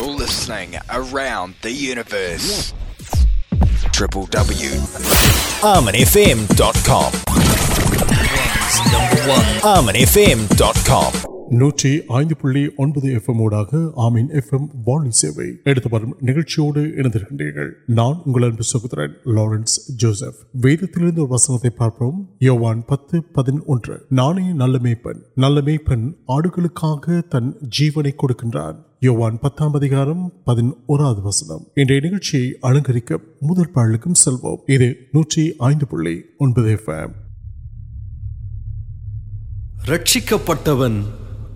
You're listening around the universe. www.arminfm.com. Number one. arminfm.com. நூற்றி ஐந்து புள்ளி ஒன்பது எஃப்எம் ஊடாக ஆமீன் எஃப்எம் வானொலி சேவை எடுத்து வரும் நிகழ்ச்சியோடு இணைந்திருக்கின்றீர்கள் நான் உங்கள் அன்பு சகோதரன் லாரன்ஸ் ஜோசப் வேதத்திலிருந்து ஒரு வசனத்தை பார்ப்போம் யோவான் பத்து பதினொன்று நானே நல்ல மேய்ப்பன் நல்ல மேய்ப்பன் ஆடுகளுக்காக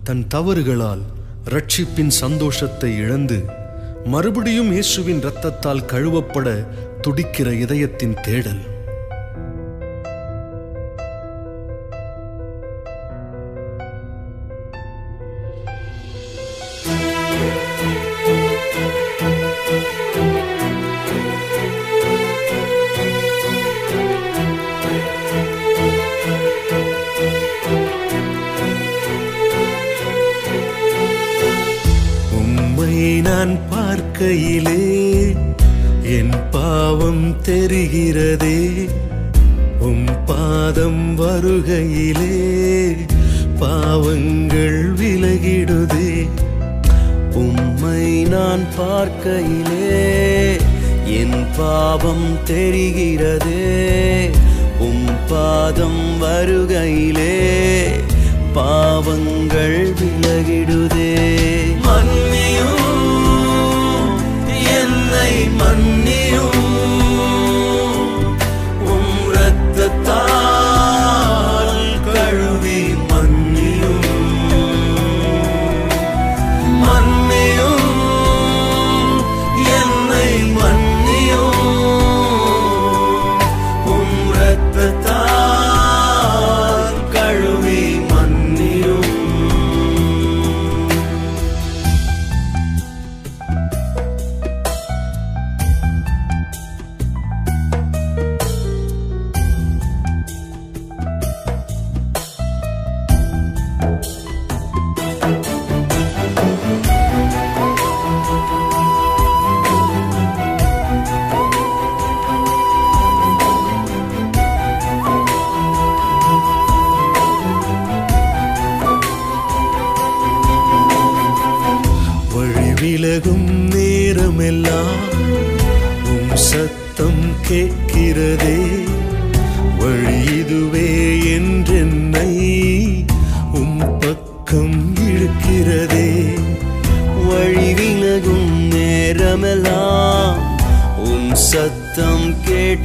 تن توڑپن سندوشت مربیم یسون رت کڑ تک پارکل پاپر پہ گل گئی نان پارک یوپر پہ پاپن ولگڑ என்னை وے پکم ون ستم کھے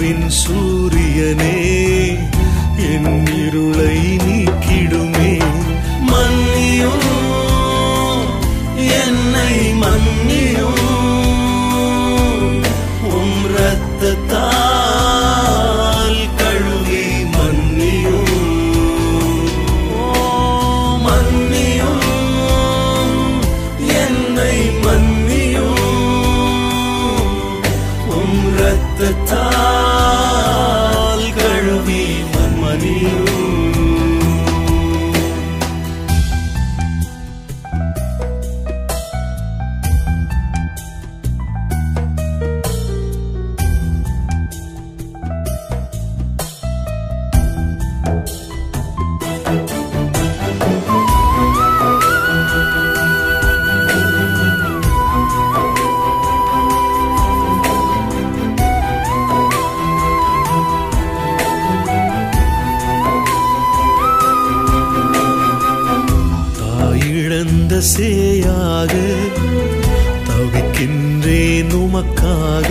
ون سوری سیا کار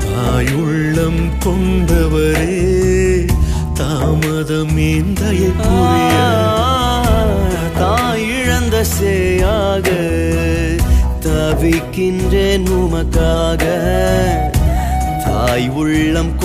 تمور تامدم تبک نوک تائل ک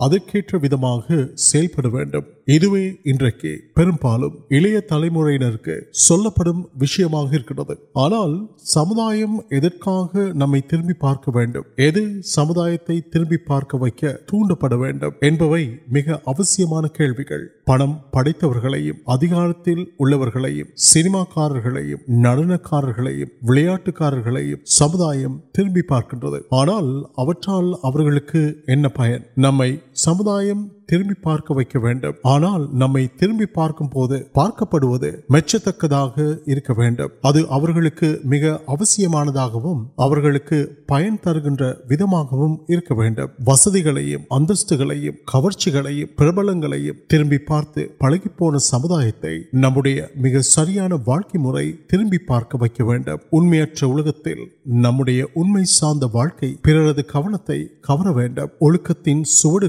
ادوک سمدی پارک سمدی پارک وک مان کم پڑتم سینما نیوٹکار سمدا تربی پارک آنا پین نو سمدایا تربی پارک وکل نرمی پارک پارک پڑوت ماندہ پین ترک وسد ادست تربی پارت پڑک سمدھا نمبر مارکی تربی پارک وی نئے سارے پھر کورکتی سوڈ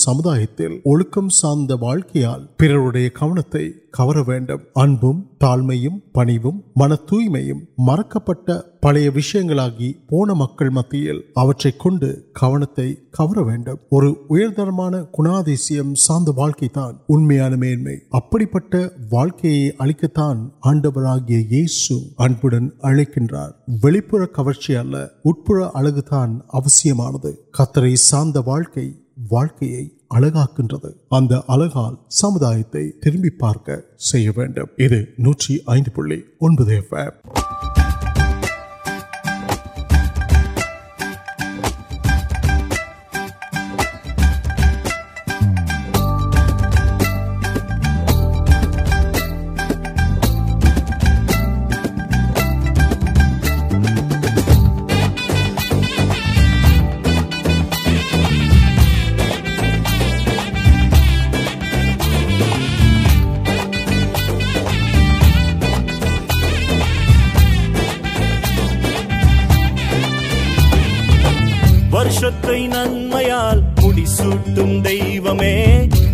சமுதாயத்தில் ஒழுக்கம் சார்ந்த வாழ்க்கையால் பிறருடைய கவனத்தை கவர வேண்டும் அன்பும் தாழ்மையும் பணிவும் மன தூய்மையும் மறக்கப்பட்ட பழைய விஷயங்களாகி போன மக்கள் மத்தியில் அவற்றை கொண்டு கவனத்தை கவர வேண்டும் ஒரு உயர்தரமான குணாதிசயம் சார்ந்த வாழ்க்கை தான் உண்மையான மேன்மை அப்படிப்பட்ட வாழ்க்கையை அளிக்கத்தான் ஆண்டவராகிய இயேசு அன்புடன் அழைக்கின்றார் سمدا تربی پارک ویڈیو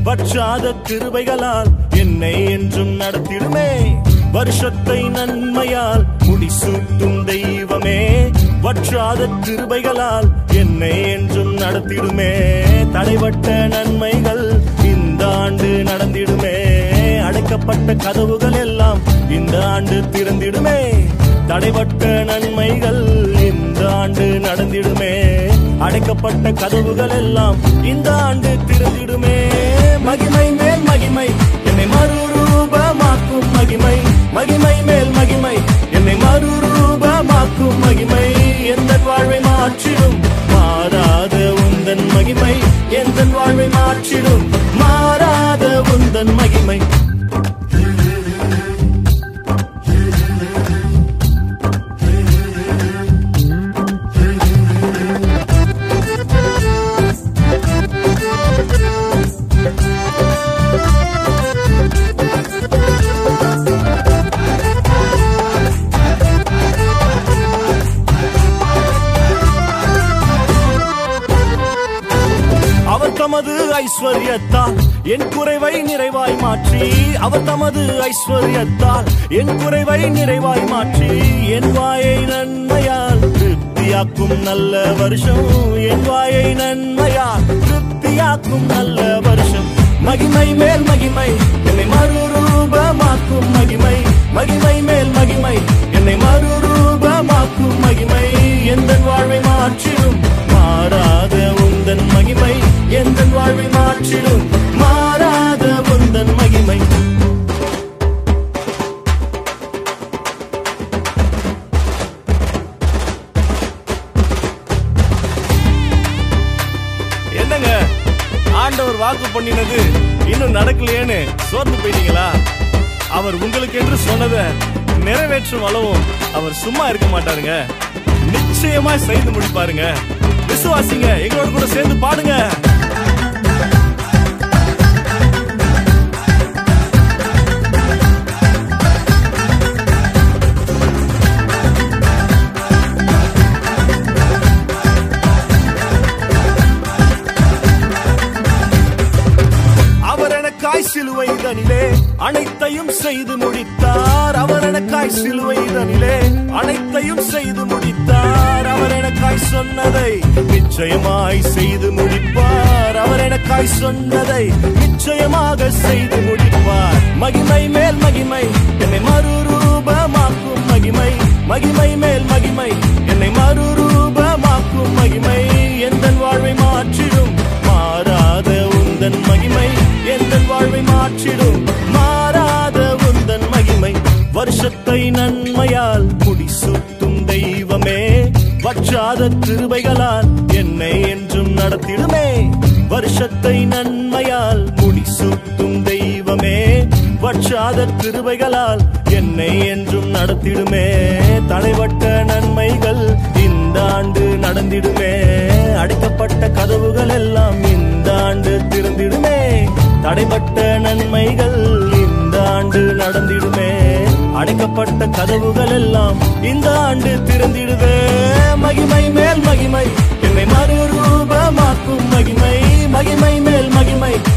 نماد تربی تڑب اڑک پہ تر تڑب نوند اڑک ترم مہم میل مہیم ان میں مر روپے مہیم میل مہیم ان میں مر روپے یار مارد ان ترپتیام نل وشم مہم مہم مر روپے مہم مہیم انہیں مر روپ یار مہیم آڈر واقعے سو نچ سکیں سواسی کو سرکار نار سیا نار سنائی نچ موار مہیم مر روپ مہیم مہیم مہم مر روپن ون مہیم ون مہیم وشت ننمیات دینا تربی گ نماد تڑب نڑن اڑکا تڑب نوند اڑک ترند مہیم روبا بات مغی مئی مغی مئی میل مگر مئی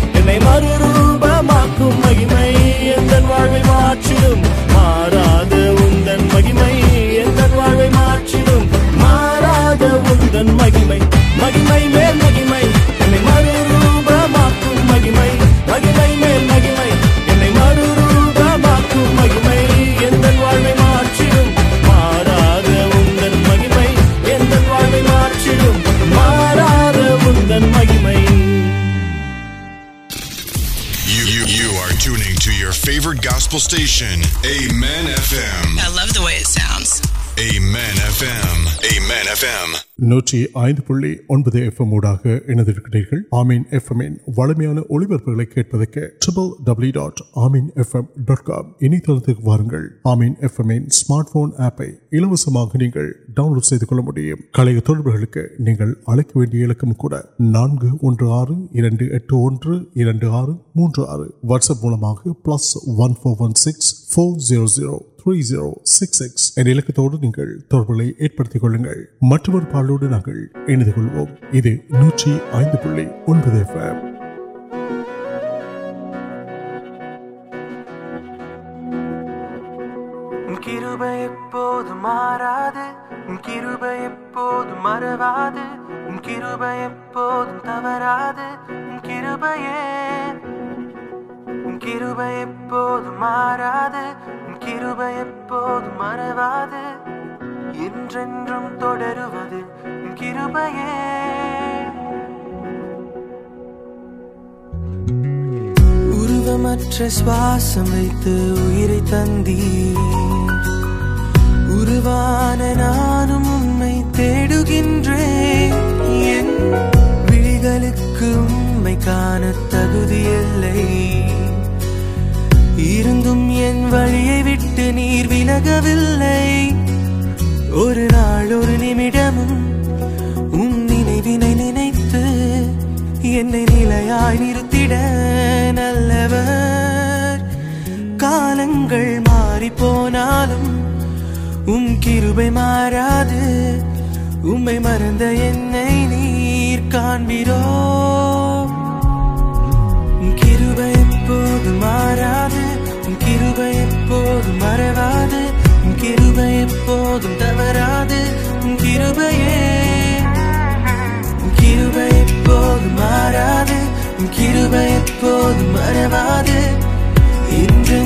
நூற்றி ஐந்து புள்ளி ஒன்பது எஃப்எம் ஊடாக இணைந்திருக்கிறீர்கள் ஆமீன் எஃப்எம்மின் வலிமையான ஒளிபரப்புகளை கேட்பதற்கு triple W dot Ameen FM dot com இணையதளத்துக்கு வாருங்கள் ஆமீன் எஃப்எம்மின் ஸ்மார்ட் போன் ஆப்பை இலவசமாக நீங்கள் டவுன்லோட் செய்து கொள்ள முடியும் கலைய தொடர்புகளுக்கு நீங்கள் அழைக்க வேண்டிய இலக்கம் கூட நான்கு ஒன்று ஆறு இரண்டு எட்டு ஒன்று இரண்டு ஆறு மூன்று ஆறு வாட்ஸ்அப் மூலமாக plus one four one six four zero zero three zero six six என்ற இலக்கத்தோடு நீங்கள் தொடர்புகளை ஏற்படுத்திக் கொள்ளுங்கள் மற்றொரு பாடலோடு நாங்கள் இணைந்து கொள்வோம் இது நூற்றி ஐந்து புள்ளி ஒன்பது எஃப்எம் கிருபை எப்போது மாறாது உன் கிருபை எப்போது மறவாது உன் கிருபை எப்போதும் தவறாது உன் கிருபையே مارب سواسند نار گا تبدیل نم نئی نل پونا مارا مرد مرواد گروپ گربیا گروپ گروپ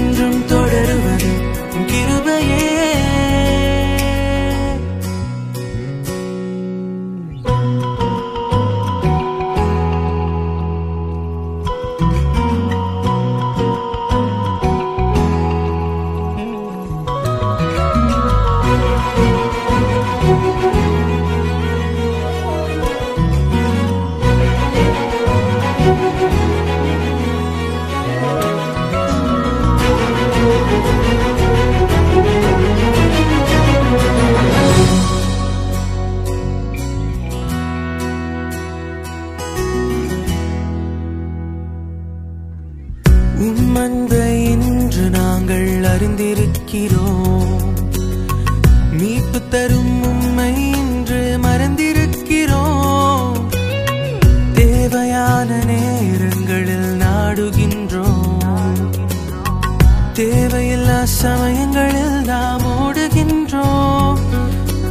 தேவையில்லா சமயங்களில் நாம் ஓடுகின்றோம்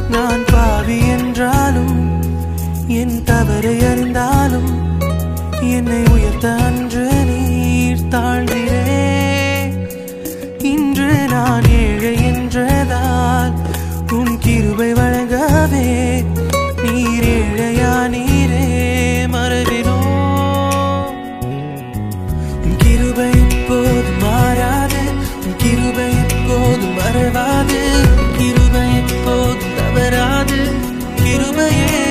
நான் மறவாது கிருபை போ தவறாது கிருபையே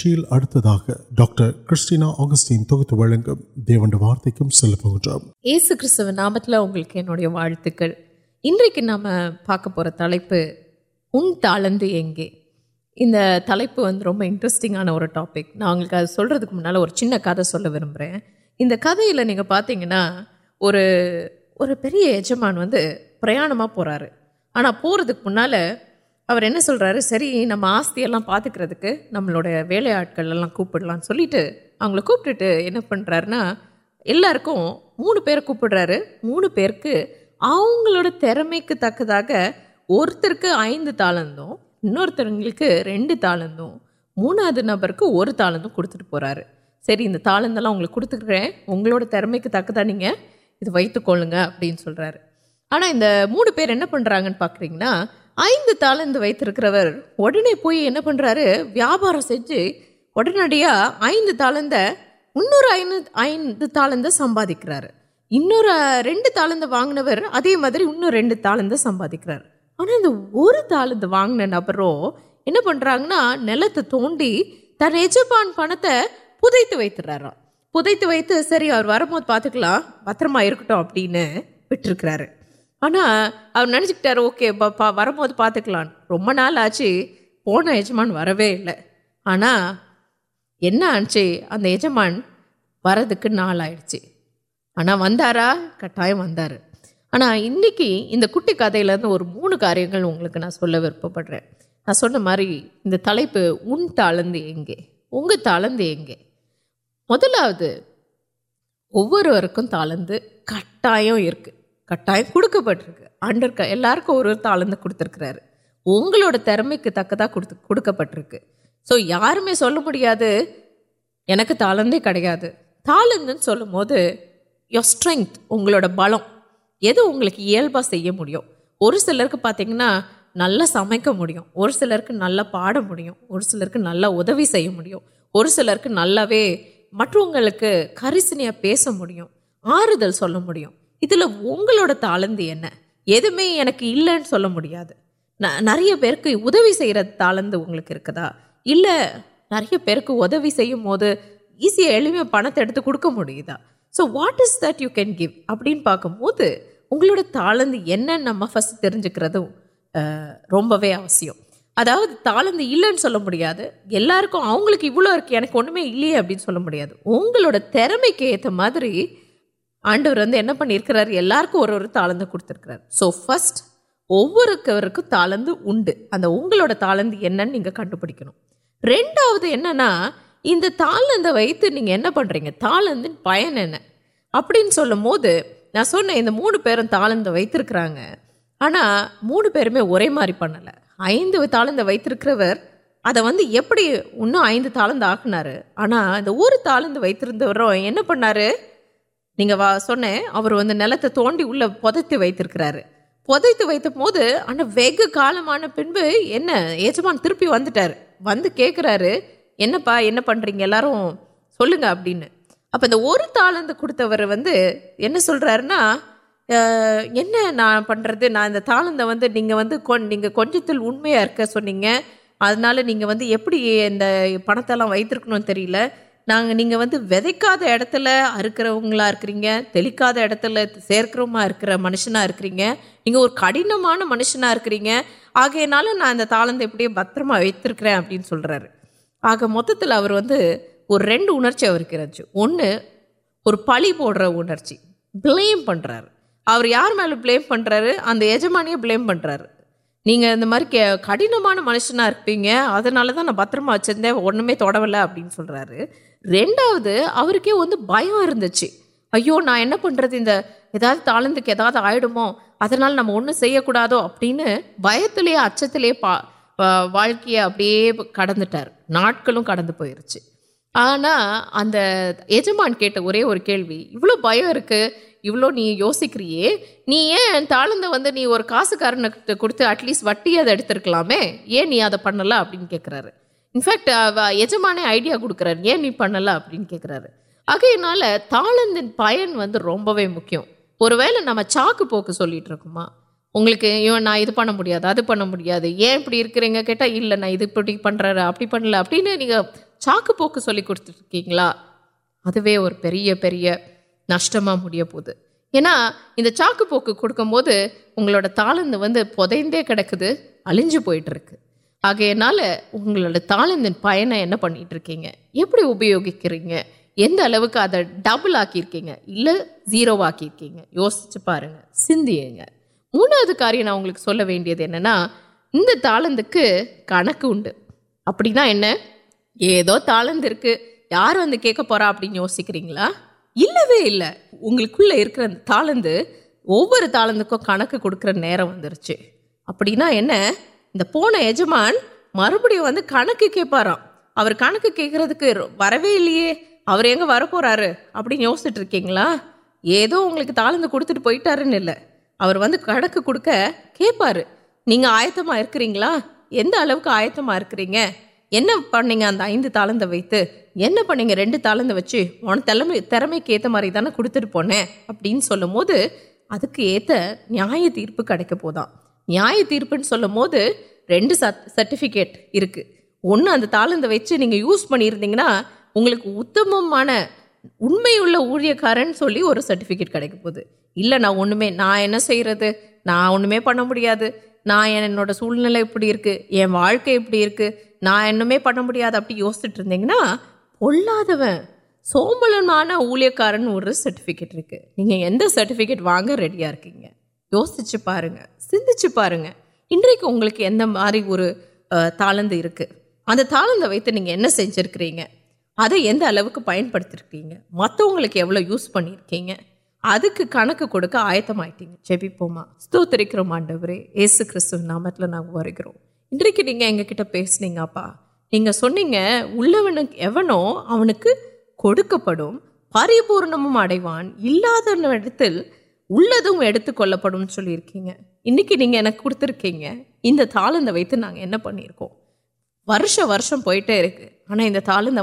நிகழ்ச்சியில் அடுத்ததாக டாக்டர் கிறிஸ்டினா ஆகஸ்டின் தொகுத்து வழங்கும் தேவண்ட வார்த்தைக்கும் செல்ல போகின்றோம் ஏசு கிறிஸ்தவ நாமத்தில் உங்களுக்கு என்னுடைய வாழ்த்துக்கள் இன்றைக்கு நாம பார்க்க போற தலைப்பு உன் தாளந்து எங்கே இந்த தலைப்பு வந்து ரொம்ப இன்ட்ரெஸ்டிங்கான ஒரு டாபிக் நான் உங்களுக்கு அது சொல்கிறதுக்கு முன்னால் ஒரு சின்ன கதை சொல்ல விரும்புகிறேன் இந்த கதையில் நீங்கள் பார்த்தீங்கன்னா ஒரு ஒரு பெரிய எஜமான் வந்து பிரயாணமாக போகிறாரு ஆனால் போகிறதுக்கு முன்னால் اور سر سر نام آستی پاتک کر نماٹل کوپلان چلے کو نا میرے کو مونپ ترمکا اور تاند راحند مونع نبر کے اور تا کٹ پہ سر ان تا کچھ نہیں ویت کل گل آنا موڑ پھر پڑھ رہا پا یعنی وکر پوئی انہیں پڑھ رہا ویپار سجیے یعنی تالند ان تما دکر انگنور سمپکر آنا تر نپرنا نلتے تون تجان پنتے پیتر پیتے سر اور پاتک پترم ابرک آنا نچکٹر اوکے واپکلان روب نالاچی پونا یجمان وار آنا چی یجمان واڑا وار کٹائم ونا اندیل اور مون کاریہ نا سو وڑ رہے نا ساری تلپ ان تعلے اگ تے مدلا ہوٹائم کٹائ کھک پٹ تعلق کترکار اگڑ ترمک پٹک یار مجھے ان کو تعلق کڑیاں تالند اسٹرت اگم ادوکی اور سرکار پاتا نل سمک میرے کو نا پاڑ میر سبر کے نل ادو سیم اور سرا ملک کریشنیا پیس مل م اس لیے وہ تیم سو مڑا ہے نرک تھی وہ نا کوئی ادو سواد یسیا پڑھتے کڑک مجھے so what's that you can give up post تعلقی اتنا نمجک روبی عشیم ادا تعندی اِل میڈیا یوگی عوقے اب میڈی وہ ترمک آنڈر وی پڑکر یوور تا کار سو فسٹ وہ تعلق اگڑ تا کنپڑنگ رنڈا ایسنا ان تاند ویت پڑ رہی تالند پینے ابو نا سوڑ پہ تاند وقت آنا موڑ پیمے وہ پہند وپی انہوں تالند آکن آنا اگر ورال ویسا سن نلتے تونتی ویت وا وال پہ یجمان ترپی ونٹر ویکرا یوپ پنگ اب اب ان تا کسی چل رہا پڑھ رہے نہ تمہیں کچھ ترمیاں ادا نہیں پڑھتے وقل نہکوا کر سیک منشن آنشن آگے نہ تعندی پترم ول مل رورچ پلی پوڈ امرچی پلےم پڑھ رہا اور یار میل پل پہ آدھے یجمیا پلےم پڑھ رہا ہے نہیں مارک کڑنم منشنگ ادا نا بترما چیل ابل رنڈا ارکو نا پھر یادا تالند ادا آئیڈ نام سے ابھی بھتت اچت پا اب کڑھا کٹ آنا اگر یجمان کی ان یوسکری نہیں تاند کرٹلی وٹیال پہن لو انفیکٹ یجم یا پنل ابکرا نال تاند پین و اور نام چا کو پوکان اگلے نا پڑ میڈیا ادا پڑا ابھی کھیٹا پنر ابھی پنل اب چاک ادو اور نش پہ اچھے وہ تیقدے الیج پوئٹر آپ اگڑ تالند پینے پڑکی ابھی ابھی یعنی کے ڈبل آکر اِل زیرو آکے یوس موڑا ہوارکل ان تالند کنکا تالند یار ویک پہ اب یوسکری اِس کو لکند وہ تر کھکر نرم ونچ اب پونا یجمان مربوڑ ویے وار اب یوسٹرکا تالند کٹر ویک کھیپار نہیں آیتک آیتیں پونی ابھی ادک نیا تیرپا نیا تیرے ریڈ سرٹیفکٹ تالند یوز پینا اتمانے کا سرٹیفکٹ کل نا نا سر اس پہ مجھے ناڑ سڑی یہ واقع ابھی نا میں پڑ میڈیا ابھی یوسلان ورلیہ سرٹیفکٹ نہیں سرٹیفکٹ وا رکھی یوسکر تالند وا سک پین پی متوقع یوز پڑکیں ادک کن کو آیت آبی پما کے آڈر یہ یع کل گروہ انگیٹ پیسپ نہیں سنگیں النوک پڑ پری پورنک ان کی ان کو کھڑکی ان تالند وا پڑھیں ورش ورشم پہ آنا ان تالند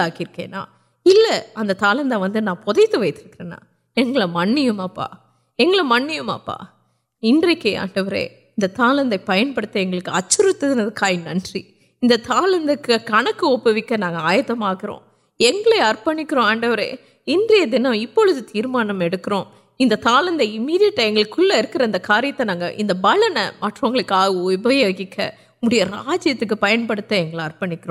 آکرنا تالند یہ منپ منپکی آٹور پین پڑے اچھے کائیں نن تالند کن کو آیتم آ رہا ارپنی کرنور ان پوزھ تیار تالند امیڈیٹ کو کاریہ نا بلنے میں اب راجیہ پین پڑے ارپنک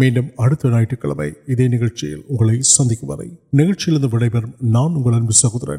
میم نیل سند نان سہوار